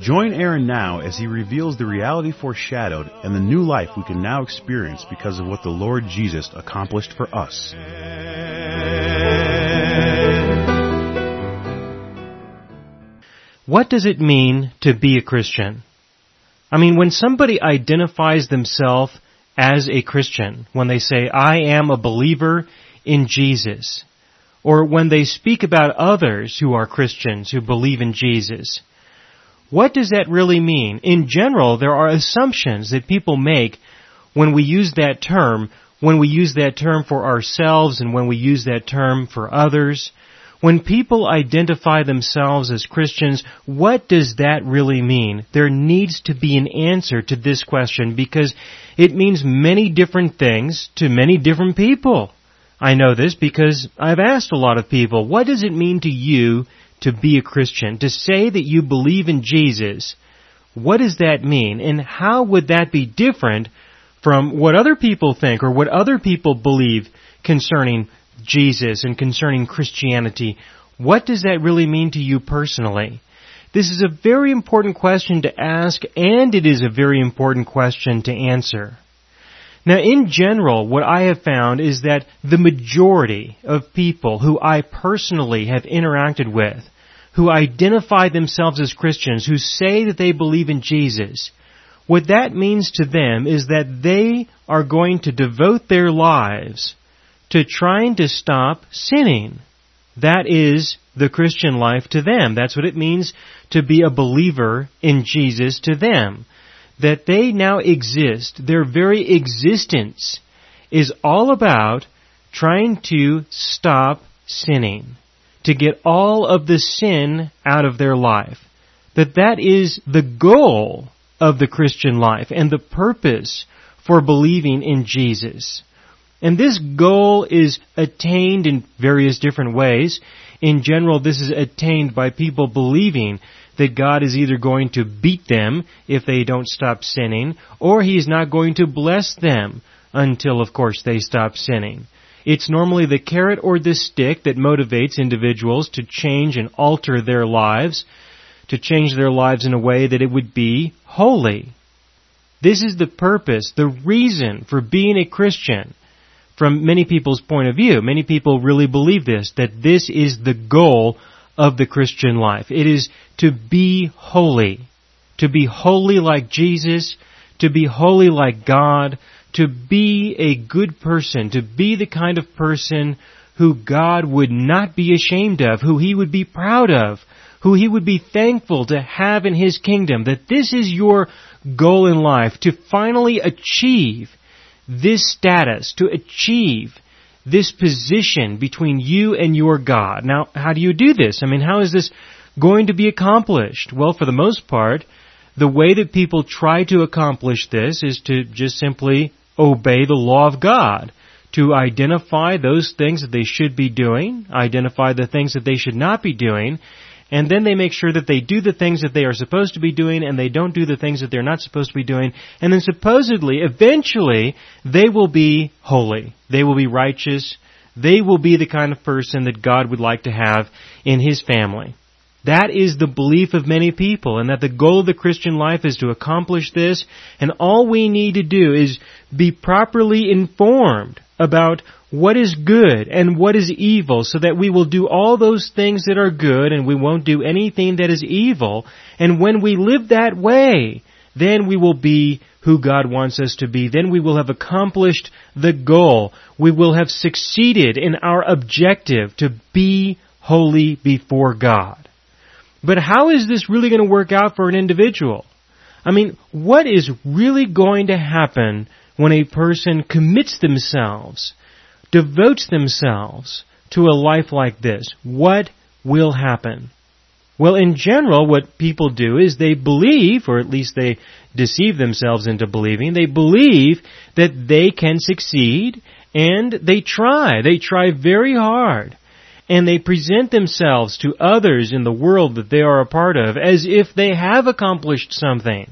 Join Aaron now as he reveals the reality foreshadowed and the new life we can now experience because of what the Lord Jesus accomplished for us. What does it mean to be a Christian? I mean, when somebody identifies themselves as a Christian, when they say, I am a believer in Jesus, or when they speak about others who are Christians who believe in Jesus, what does that really mean? In general, there are assumptions that people make when we use that term, when we use that term for ourselves and when we use that term for others. When people identify themselves as Christians, what does that really mean? There needs to be an answer to this question because it means many different things to many different people. I know this because I've asked a lot of people, what does it mean to you to be a Christian? To say that you believe in Jesus, what does that mean? And how would that be different from what other people think or what other people believe concerning Jesus and concerning Christianity? What does that really mean to you personally? This is a very important question to ask and it is a very important question to answer. Now in general, what I have found is that the majority of people who I personally have interacted with, who identify themselves as Christians, who say that they believe in Jesus, what that means to them is that they are going to devote their lives to trying to stop sinning. That is the Christian life to them. That's what it means to be a believer in Jesus to them that they now exist, their very existence is all about trying to stop sinning, to get all of the sin out of their life. That that is the goal of the Christian life and the purpose for believing in Jesus. And this goal is attained in various different ways. In general, this is attained by people believing that God is either going to beat them if they don't stop sinning, or He's not going to bless them until, of course, they stop sinning. It's normally the carrot or the stick that motivates individuals to change and alter their lives, to change their lives in a way that it would be holy. This is the purpose, the reason for being a Christian from many people's point of view. Many people really believe this, that this is the goal of the Christian life. It is to be holy. To be holy like Jesus, to be holy like God, to be a good person, to be the kind of person who God would not be ashamed of, who He would be proud of, who He would be thankful to have in His kingdom, that this is your goal in life, to finally achieve this status, to achieve this position between you and your God. Now, how do you do this? I mean, how is this going to be accomplished? Well, for the most part, the way that people try to accomplish this is to just simply obey the law of God. To identify those things that they should be doing, identify the things that they should not be doing, and then they make sure that they do the things that they are supposed to be doing and they don't do the things that they're not supposed to be doing. And then supposedly, eventually, they will be holy. They will be righteous. They will be the kind of person that God would like to have in His family. That is the belief of many people and that the goal of the Christian life is to accomplish this and all we need to do is be properly informed about what is good and what is evil so that we will do all those things that are good and we won't do anything that is evil. And when we live that way, then we will be who God wants us to be. Then we will have accomplished the goal. We will have succeeded in our objective to be holy before God. But how is this really going to work out for an individual? I mean, what is really going to happen when a person commits themselves devotes themselves to a life like this, what will happen? Well, in general, what people do is they believe, or at least they deceive themselves into believing, they believe that they can succeed, and they try. They try very hard. And they present themselves to others in the world that they are a part of as if they have accomplished something.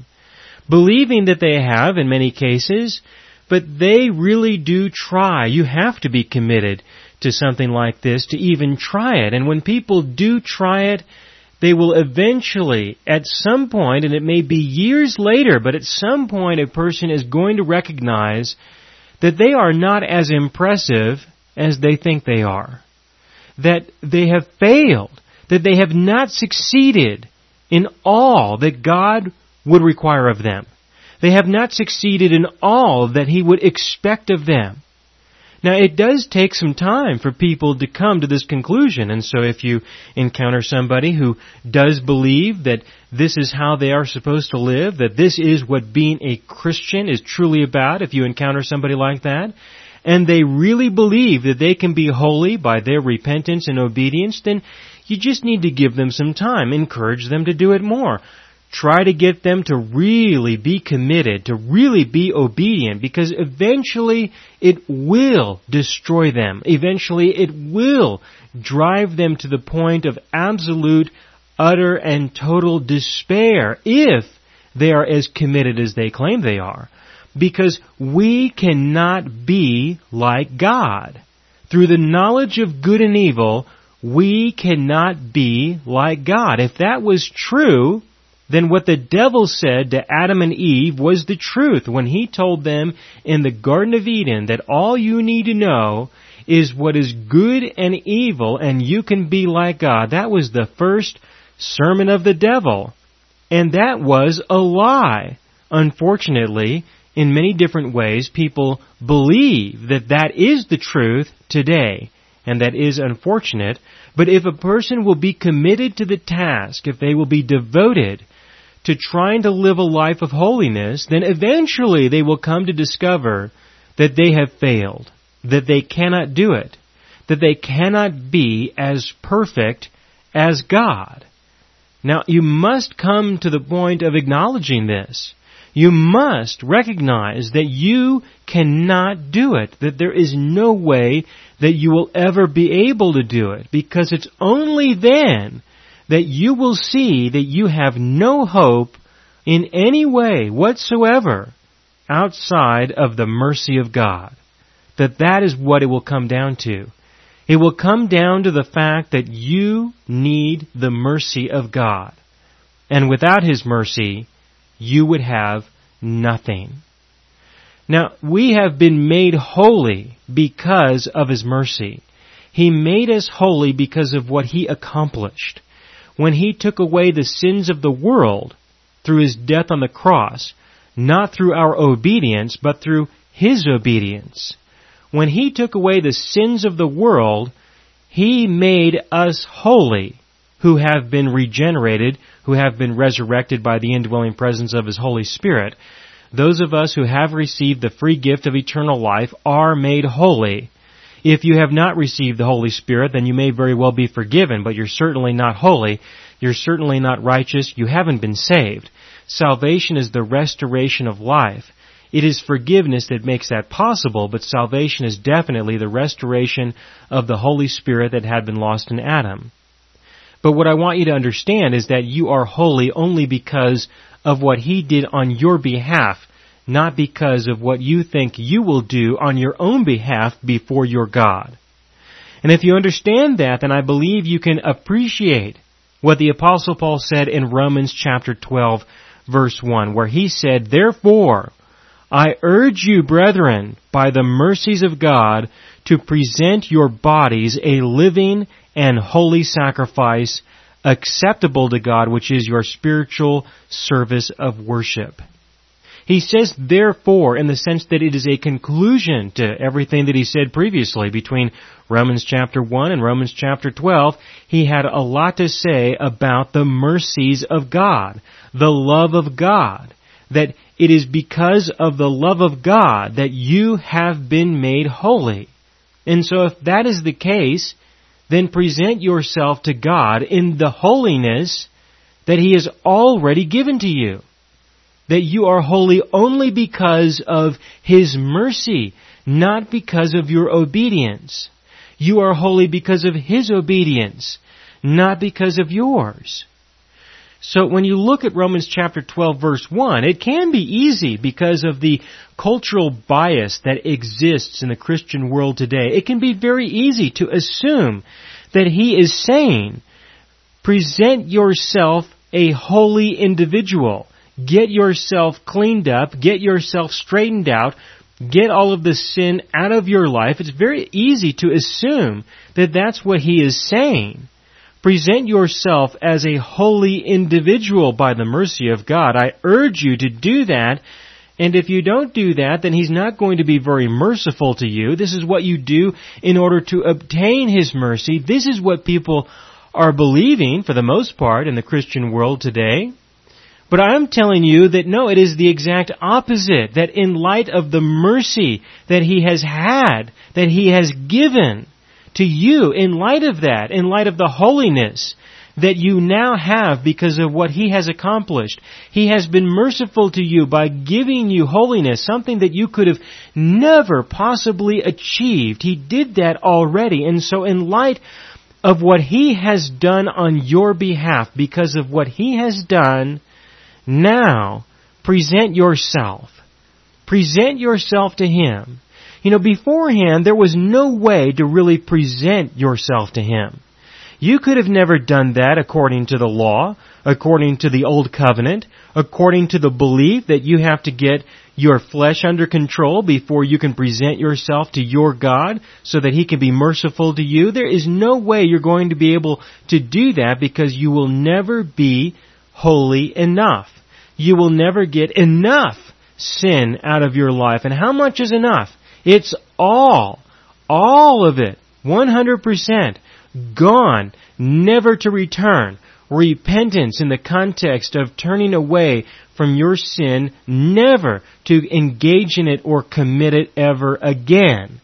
Believing that they have in many cases, but they really do try. You have to be committed to something like this to even try it. And when people do try it, they will eventually, at some point, and it may be years later, but at some point a person is going to recognize that they are not as impressive as they think they are. That they have failed. That they have not succeeded in all that God would require of them. They have not succeeded in all that He would expect of them. Now it does take some time for people to come to this conclusion, and so if you encounter somebody who does believe that this is how they are supposed to live, that this is what being a Christian is truly about, if you encounter somebody like that, and they really believe that they can be holy by their repentance and obedience, then you just need to give them some time, encourage them to do it more. Try to get them to really be committed, to really be obedient, because eventually it will destroy them. Eventually it will drive them to the point of absolute, utter, and total despair if they are as committed as they claim they are. Because we cannot be like God. Through the knowledge of good and evil, we cannot be like God. If that was true, then what the devil said to Adam and Eve was the truth when he told them in the Garden of Eden that all you need to know is what is good and evil and you can be like God. That was the first sermon of the devil. And that was a lie. Unfortunately, in many different ways, people believe that that is the truth today. And that is unfortunate. But if a person will be committed to the task, if they will be devoted to trying to live a life of holiness, then eventually they will come to discover that they have failed, that they cannot do it, that they cannot be as perfect as God. Now, you must come to the point of acknowledging this. You must recognize that you cannot do it, that there is no way that you will ever be able to do it, because it's only then that you will see that you have no hope in any way whatsoever outside of the mercy of God. That that is what it will come down to. It will come down to the fact that you need the mercy of God. And without His mercy, you would have nothing. Now, we have been made holy because of His mercy. He made us holy because of what He accomplished when he took away the sins of the world through his death on the cross, not through our obedience, but through his obedience. When he took away the sins of the world, he made us holy, who have been regenerated, who have been resurrected by the indwelling presence of his Holy Spirit. Those of us who have received the free gift of eternal life are made holy. If you have not received the Holy Spirit, then you may very well be forgiven, but you're certainly not holy. You're certainly not righteous. You haven't been saved. Salvation is the restoration of life. It is forgiveness that makes that possible, but salvation is definitely the restoration of the Holy Spirit that had been lost in Adam. But what I want you to understand is that you are holy only because of what He did on your behalf not because of what you think you will do on your own behalf before your God. And if you understand that, then I believe you can appreciate what the apostle Paul said in Romans chapter 12 verse 1, where he said, Therefore, I urge you, brethren, by the mercies of God, to present your bodies a living and holy sacrifice acceptable to God, which is your spiritual service of worship. He says therefore in the sense that it is a conclusion to everything that he said previously between Romans chapter 1 and Romans chapter 12. He had a lot to say about the mercies of God, the love of God, that it is because of the love of God that you have been made holy. And so if that is the case, then present yourself to God in the holiness that He has already given to you. That you are holy only because of His mercy, not because of your obedience. You are holy because of His obedience, not because of yours. So when you look at Romans chapter 12 verse 1, it can be easy because of the cultural bias that exists in the Christian world today. It can be very easy to assume that he is saying, present yourself a holy individual. Get yourself cleaned up, get yourself straightened out, get all of the sin out of your life. It's very easy to assume that that's what he is saying. Present yourself as a holy individual by the mercy of God. I urge you to do that. And if you don't do that, then He's not going to be very merciful to you. This is what you do in order to obtain His mercy. This is what people are believing, for the most part, in the Christian world today. But I'm telling you that no, it is the exact opposite. That in light of the mercy that He has had, that He has given, to you in light of that, in light of the holiness that you now have because of what He has accomplished. He has been merciful to you by giving you holiness, something that you could have never possibly achieved. He did that already. And so in light of what He has done on your behalf, because of what He has done, now present yourself. Present yourself to Him you know, beforehand, there was no way to really present yourself to Him. You could have never done that according to the law, according to the old covenant, according to the belief that you have to get your flesh under control before you can present yourself to your God so that He can be merciful to you. There is no way you're going to be able to do that because you will never be holy enough. You will never get enough sin out of your life. And how much is enough? It's all, all of it, 100% gone, never to return. Repentance in the context of turning away from your sin, never to engage in it or commit it ever again.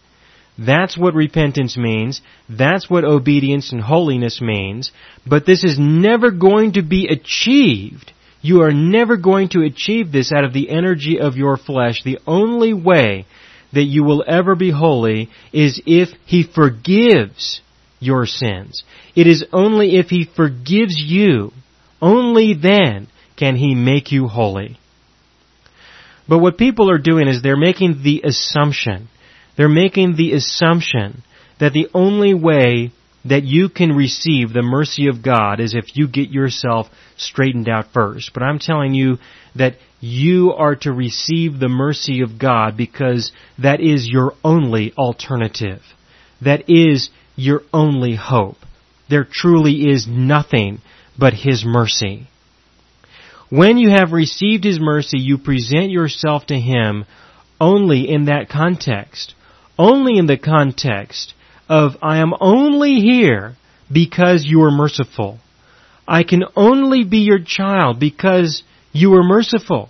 That's what repentance means. That's what obedience and holiness means. But this is never going to be achieved. You are never going to achieve this out of the energy of your flesh. The only way that you will ever be holy is if He forgives your sins. It is only if He forgives you, only then can He make you holy. But what people are doing is they're making the assumption, they're making the assumption that the only way that you can receive the mercy of God is if you get yourself straightened out first. But I'm telling you that you are to receive the mercy of God because that is your only alternative. That is your only hope. There truly is nothing but His mercy. When you have received His mercy, you present yourself to Him only in that context. Only in the context of, I am only here because you are merciful. I can only be your child because you are merciful.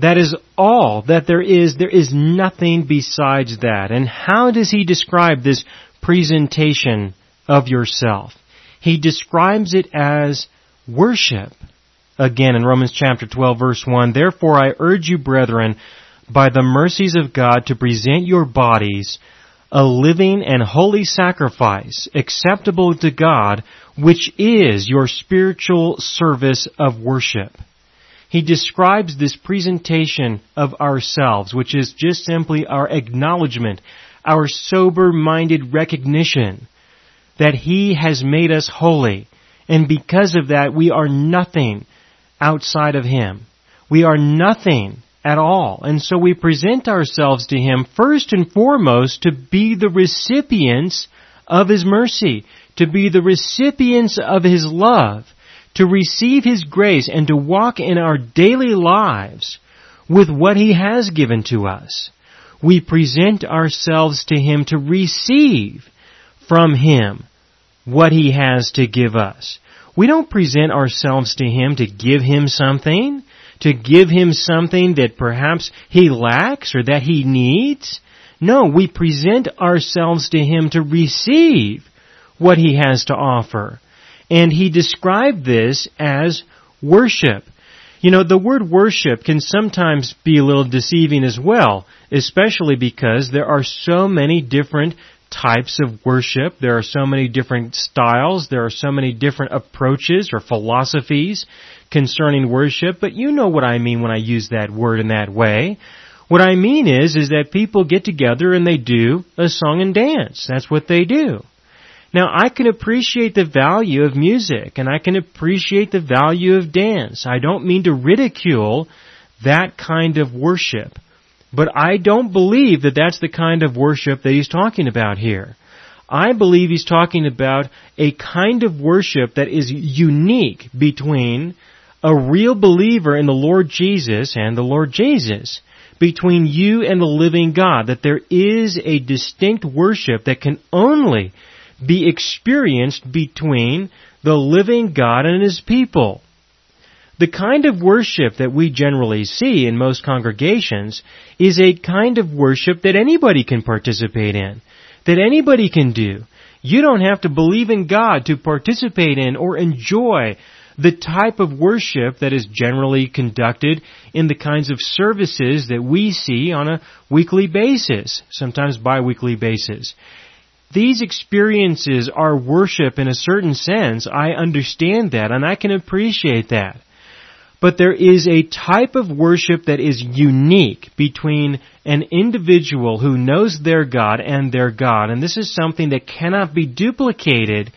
That is all that there is. There is nothing besides that. And how does he describe this presentation of yourself? He describes it as worship. Again in Romans chapter 12 verse 1, Therefore I urge you brethren, by the mercies of God to present your bodies a living and holy sacrifice acceptable to God, which is your spiritual service of worship. He describes this presentation of ourselves, which is just simply our acknowledgement, our sober-minded recognition that He has made us holy, and because of that we are nothing outside of Him. We are nothing at all. And so we present ourselves to Him first and foremost to be the recipients of His mercy, to be the recipients of His love, to receive His grace and to walk in our daily lives with what He has given to us. We present ourselves to Him to receive from Him what He has to give us. We don't present ourselves to Him to give Him something to give him something that perhaps he lacks or that he needs. No, we present ourselves to him to receive what he has to offer. And he described this as worship. You know, the word worship can sometimes be a little deceiving as well, especially because there are so many different types of worship. There are so many different styles. There are so many different approaches or philosophies concerning worship, but you know what I mean when I use that word in that way. What I mean is, is that people get together and they do a song and dance. That's what they do. Now I can appreciate the value of music and I can appreciate the value of dance. I don't mean to ridicule that kind of worship. But I don't believe that that's the kind of worship that he's talking about here. I believe he's talking about a kind of worship that is unique between a real believer in the Lord Jesus and the Lord Jesus. Between you and the living God. That there is a distinct worship that can only be experienced between the living God and His people. The kind of worship that we generally see in most congregations is a kind of worship that anybody can participate in, that anybody can do. You don't have to believe in God to participate in or enjoy the type of worship that is generally conducted in the kinds of services that we see on a weekly basis, sometimes bi-weekly basis. These experiences are worship in a certain sense. I understand that and I can appreciate that. But there is a type of worship that is unique between an individual who knows their God and their God. And this is something that cannot be duplicated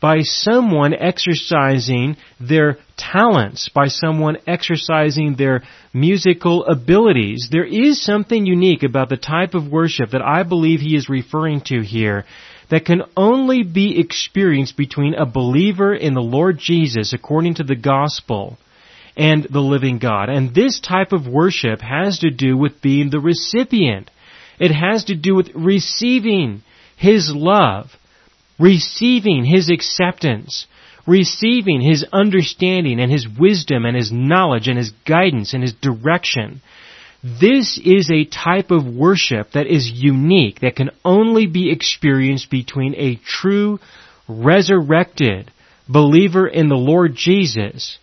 by someone exercising their talents, by someone exercising their musical abilities. There is something unique about the type of worship that I believe he is referring to here that can only be experienced between a believer in the Lord Jesus according to the gospel and the living God. And this type of worship has to do with being the recipient. It has to do with receiving His love, receiving His acceptance, receiving His understanding and His wisdom and His knowledge and His guidance and His direction. This is a type of worship that is unique, that can only be experienced between a true, resurrected believer in the Lord Jesus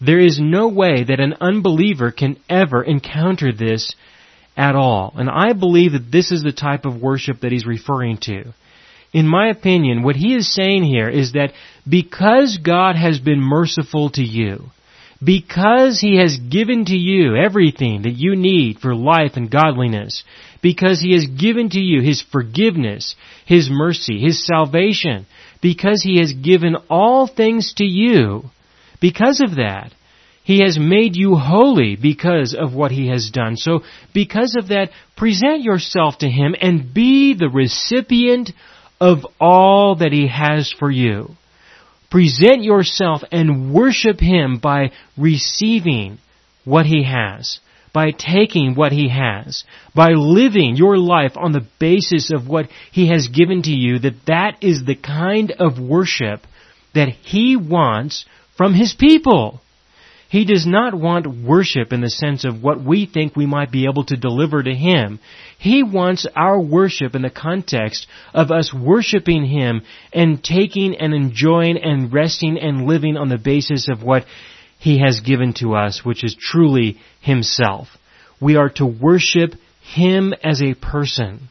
there is no way that an unbeliever can ever encounter this at all. And I believe that this is the type of worship that he's referring to. In my opinion, what he is saying here is that because God has been merciful to you, because he has given to you everything that you need for life and godliness, because he has given to you his forgiveness, his mercy, his salvation, because he has given all things to you, because of that, He has made you holy because of what He has done. So because of that, present yourself to Him and be the recipient of all that He has for you. Present yourself and worship Him by receiving what He has, by taking what He has, by living your life on the basis of what He has given to you, that that is the kind of worship that He wants from His people. He does not want worship in the sense of what we think we might be able to deliver to Him. He wants our worship in the context of us worshiping Him and taking and enjoying and resting and living on the basis of what He has given to us, which is truly Himself. We are to worship Him as a person.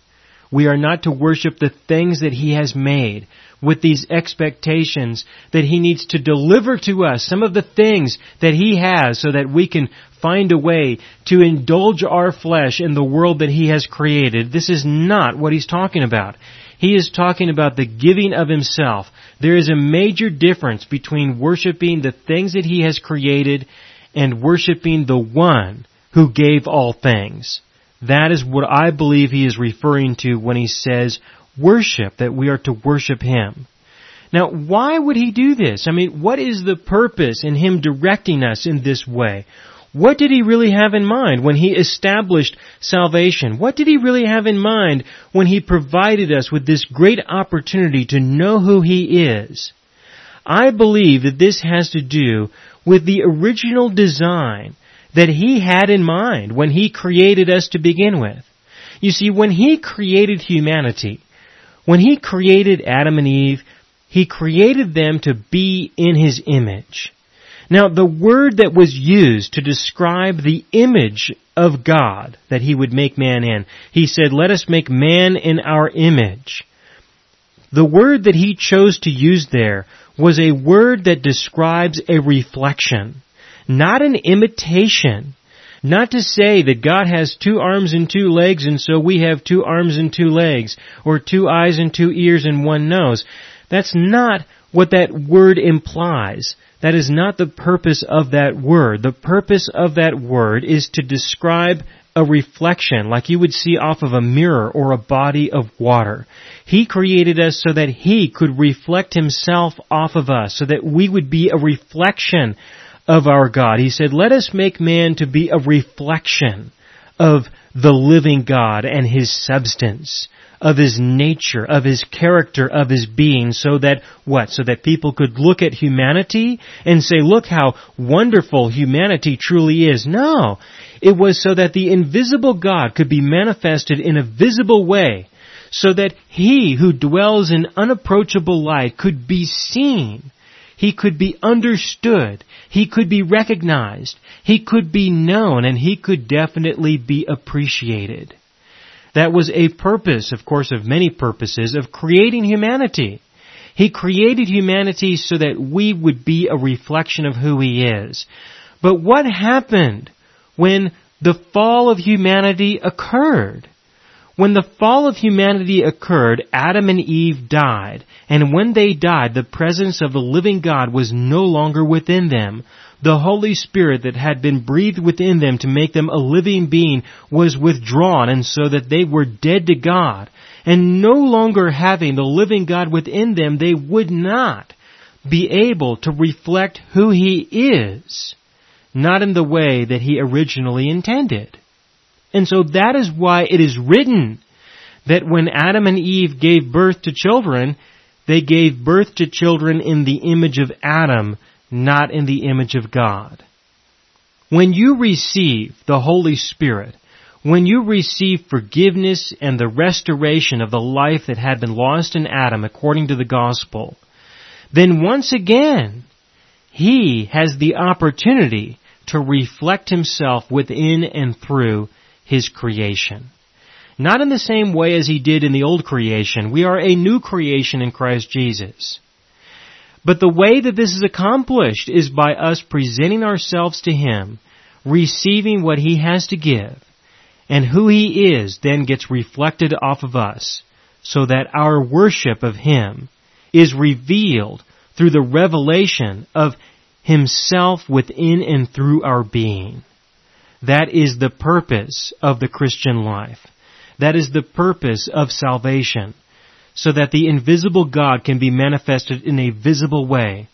We are not to worship the things that He has made with these expectations that He needs to deliver to us some of the things that He has so that we can find a way to indulge our flesh in the world that He has created. This is not what He's talking about. He is talking about the giving of Himself. There is a major difference between worshiping the things that He has created and worshiping the one who gave all things. That is what I believe he is referring to when he says worship, that we are to worship Him. Now, why would He do this? I mean, what is the purpose in Him directing us in this way? What did He really have in mind when He established salvation? What did He really have in mind when He provided us with this great opportunity to know who He is? I believe that this has to do with the original design that He had in mind when He created us to begin with. You see, when He created humanity, When He created Adam and Eve, He created them to be in His image. Now, the word that was used to describe the image of God that He would make man in, He said, let us make man in our image. The word that He chose to use there was a word that describes a reflection, not an imitation. Not to say that God has two arms and two legs and so we have two arms and two legs, or two eyes and two ears and one nose. That's not what that word implies. That is not the purpose of that word. The purpose of that word is to describe a reflection like you would see off of a mirror or a body of water. He created us so that He could reflect Himself off of us, so that we would be a reflection of our God. He said, let us make man to be a reflection of the living God and His substance, of His nature, of His character, of His being, so that what? So that people could look at humanity and say, look how wonderful humanity truly is. No. It was so that the invisible God could be manifested in a visible way, so that He who dwells in unapproachable light could be seen he could be understood. He could be recognized. He could be known and he could definitely be appreciated. That was a purpose, of course, of many purposes, of creating humanity. He created humanity so that we would be a reflection of who He is. But what happened when the fall of humanity occurred? When the fall of humanity occurred, Adam and Eve died, and when they died, the presence of the living God was no longer within them. The Holy Spirit that had been breathed within them to make them a living being was withdrawn, and so that they were dead to God. And no longer having the living God within them, they would not be able to reflect who He is, not in the way that He originally intended. And so that is why it is written that when Adam and Eve gave birth to children, they gave birth to children in the image of Adam, not in the image of God. When you receive the Holy Spirit, when you receive forgiveness and the restoration of the life that had been lost in Adam according to the gospel, then once again, He has the opportunity to reflect Himself within and through his creation. Not in the same way as he did in the old creation. We are a new creation in Christ Jesus. But the way that this is accomplished is by us presenting ourselves to Him, receiving what He has to give, and who He is then gets reflected off of us, so that our worship of Him is revealed through the revelation of Himself within and through our being. That is the purpose of the Christian life. That is the purpose of salvation. So that the invisible God can be manifested in a visible way.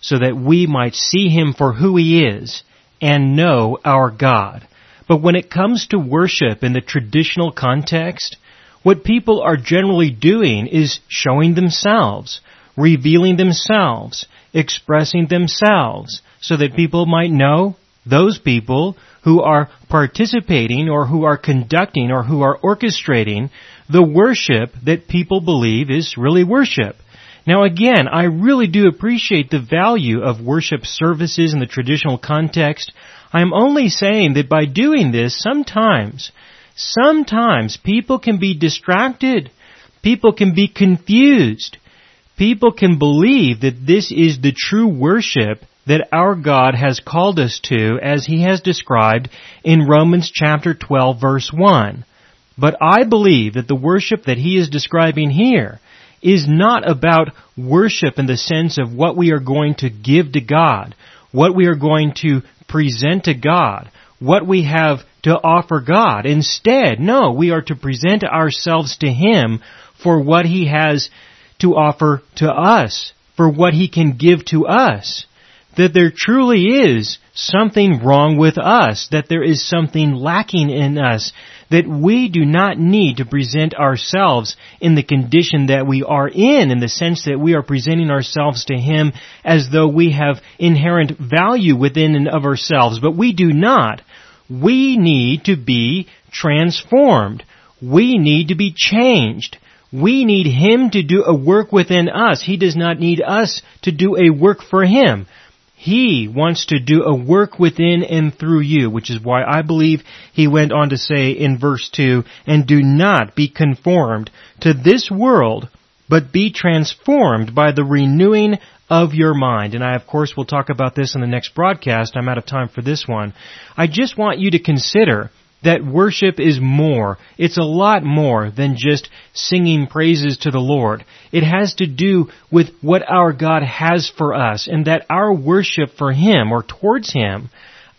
So that we might see Him for who He is and know our God. But when it comes to worship in the traditional context, what people are generally doing is showing themselves, revealing themselves, expressing themselves, so that people might know those people who are participating or who are conducting or who are orchestrating the worship that people believe is really worship. Now again, I really do appreciate the value of worship services in the traditional context. I'm only saying that by doing this, sometimes, sometimes people can be distracted. People can be confused. People can believe that this is the true worship that our God has called us to as He has described in Romans chapter 12 verse 1. But I believe that the worship that He is describing here is not about worship in the sense of what we are going to give to God, what we are going to present to God, what we have to offer God. Instead, no, we are to present ourselves to Him for what He has to offer to us, for what He can give to us that there truly is something wrong with us, that there is something lacking in us, that we do not need to present ourselves in the condition that we are in, in the sense that we are presenting ourselves to Him as though we have inherent value within and of ourselves, but we do not. We need to be transformed. We need to be changed. We need Him to do a work within us. He does not need us to do a work for Him. He wants to do a work within and through you, which is why I believe he went on to say in verse 2, and do not be conformed to this world, but be transformed by the renewing of your mind. And I, of course, will talk about this in the next broadcast. I'm out of time for this one. I just want you to consider that worship is more. It's a lot more than just singing praises to the Lord. It has to do with what our God has for us and that our worship for Him or towards Him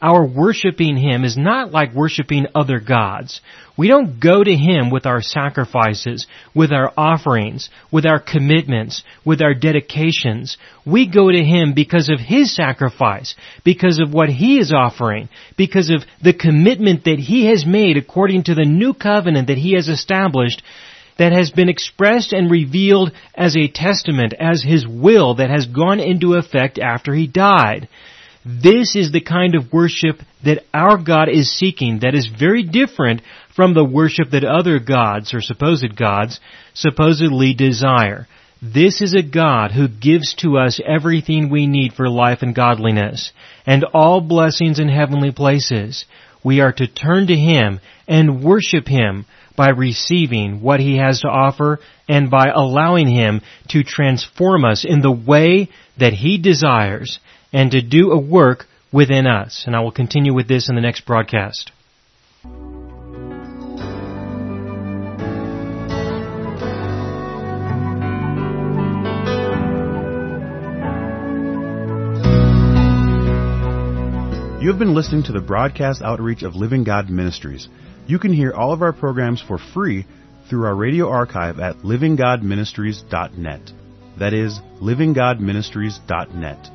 our worshiping Him is not like worshiping other gods. We don't go to Him with our sacrifices, with our offerings, with our commitments, with our dedications. We go to Him because of His sacrifice, because of what He is offering, because of the commitment that He has made according to the new covenant that He has established that has been expressed and revealed as a testament, as His will that has gone into effect after He died. This is the kind of worship that our God is seeking that is very different from the worship that other gods or supposed gods supposedly desire. This is a God who gives to us everything we need for life and godliness and all blessings in heavenly places. We are to turn to Him and worship Him by receiving what He has to offer and by allowing Him to transform us in the way that He desires and to do a work within us. And I will continue with this in the next broadcast. You have been listening to the broadcast outreach of Living God Ministries. You can hear all of our programs for free through our radio archive at livinggodministries.net. That is, livinggodministries.net.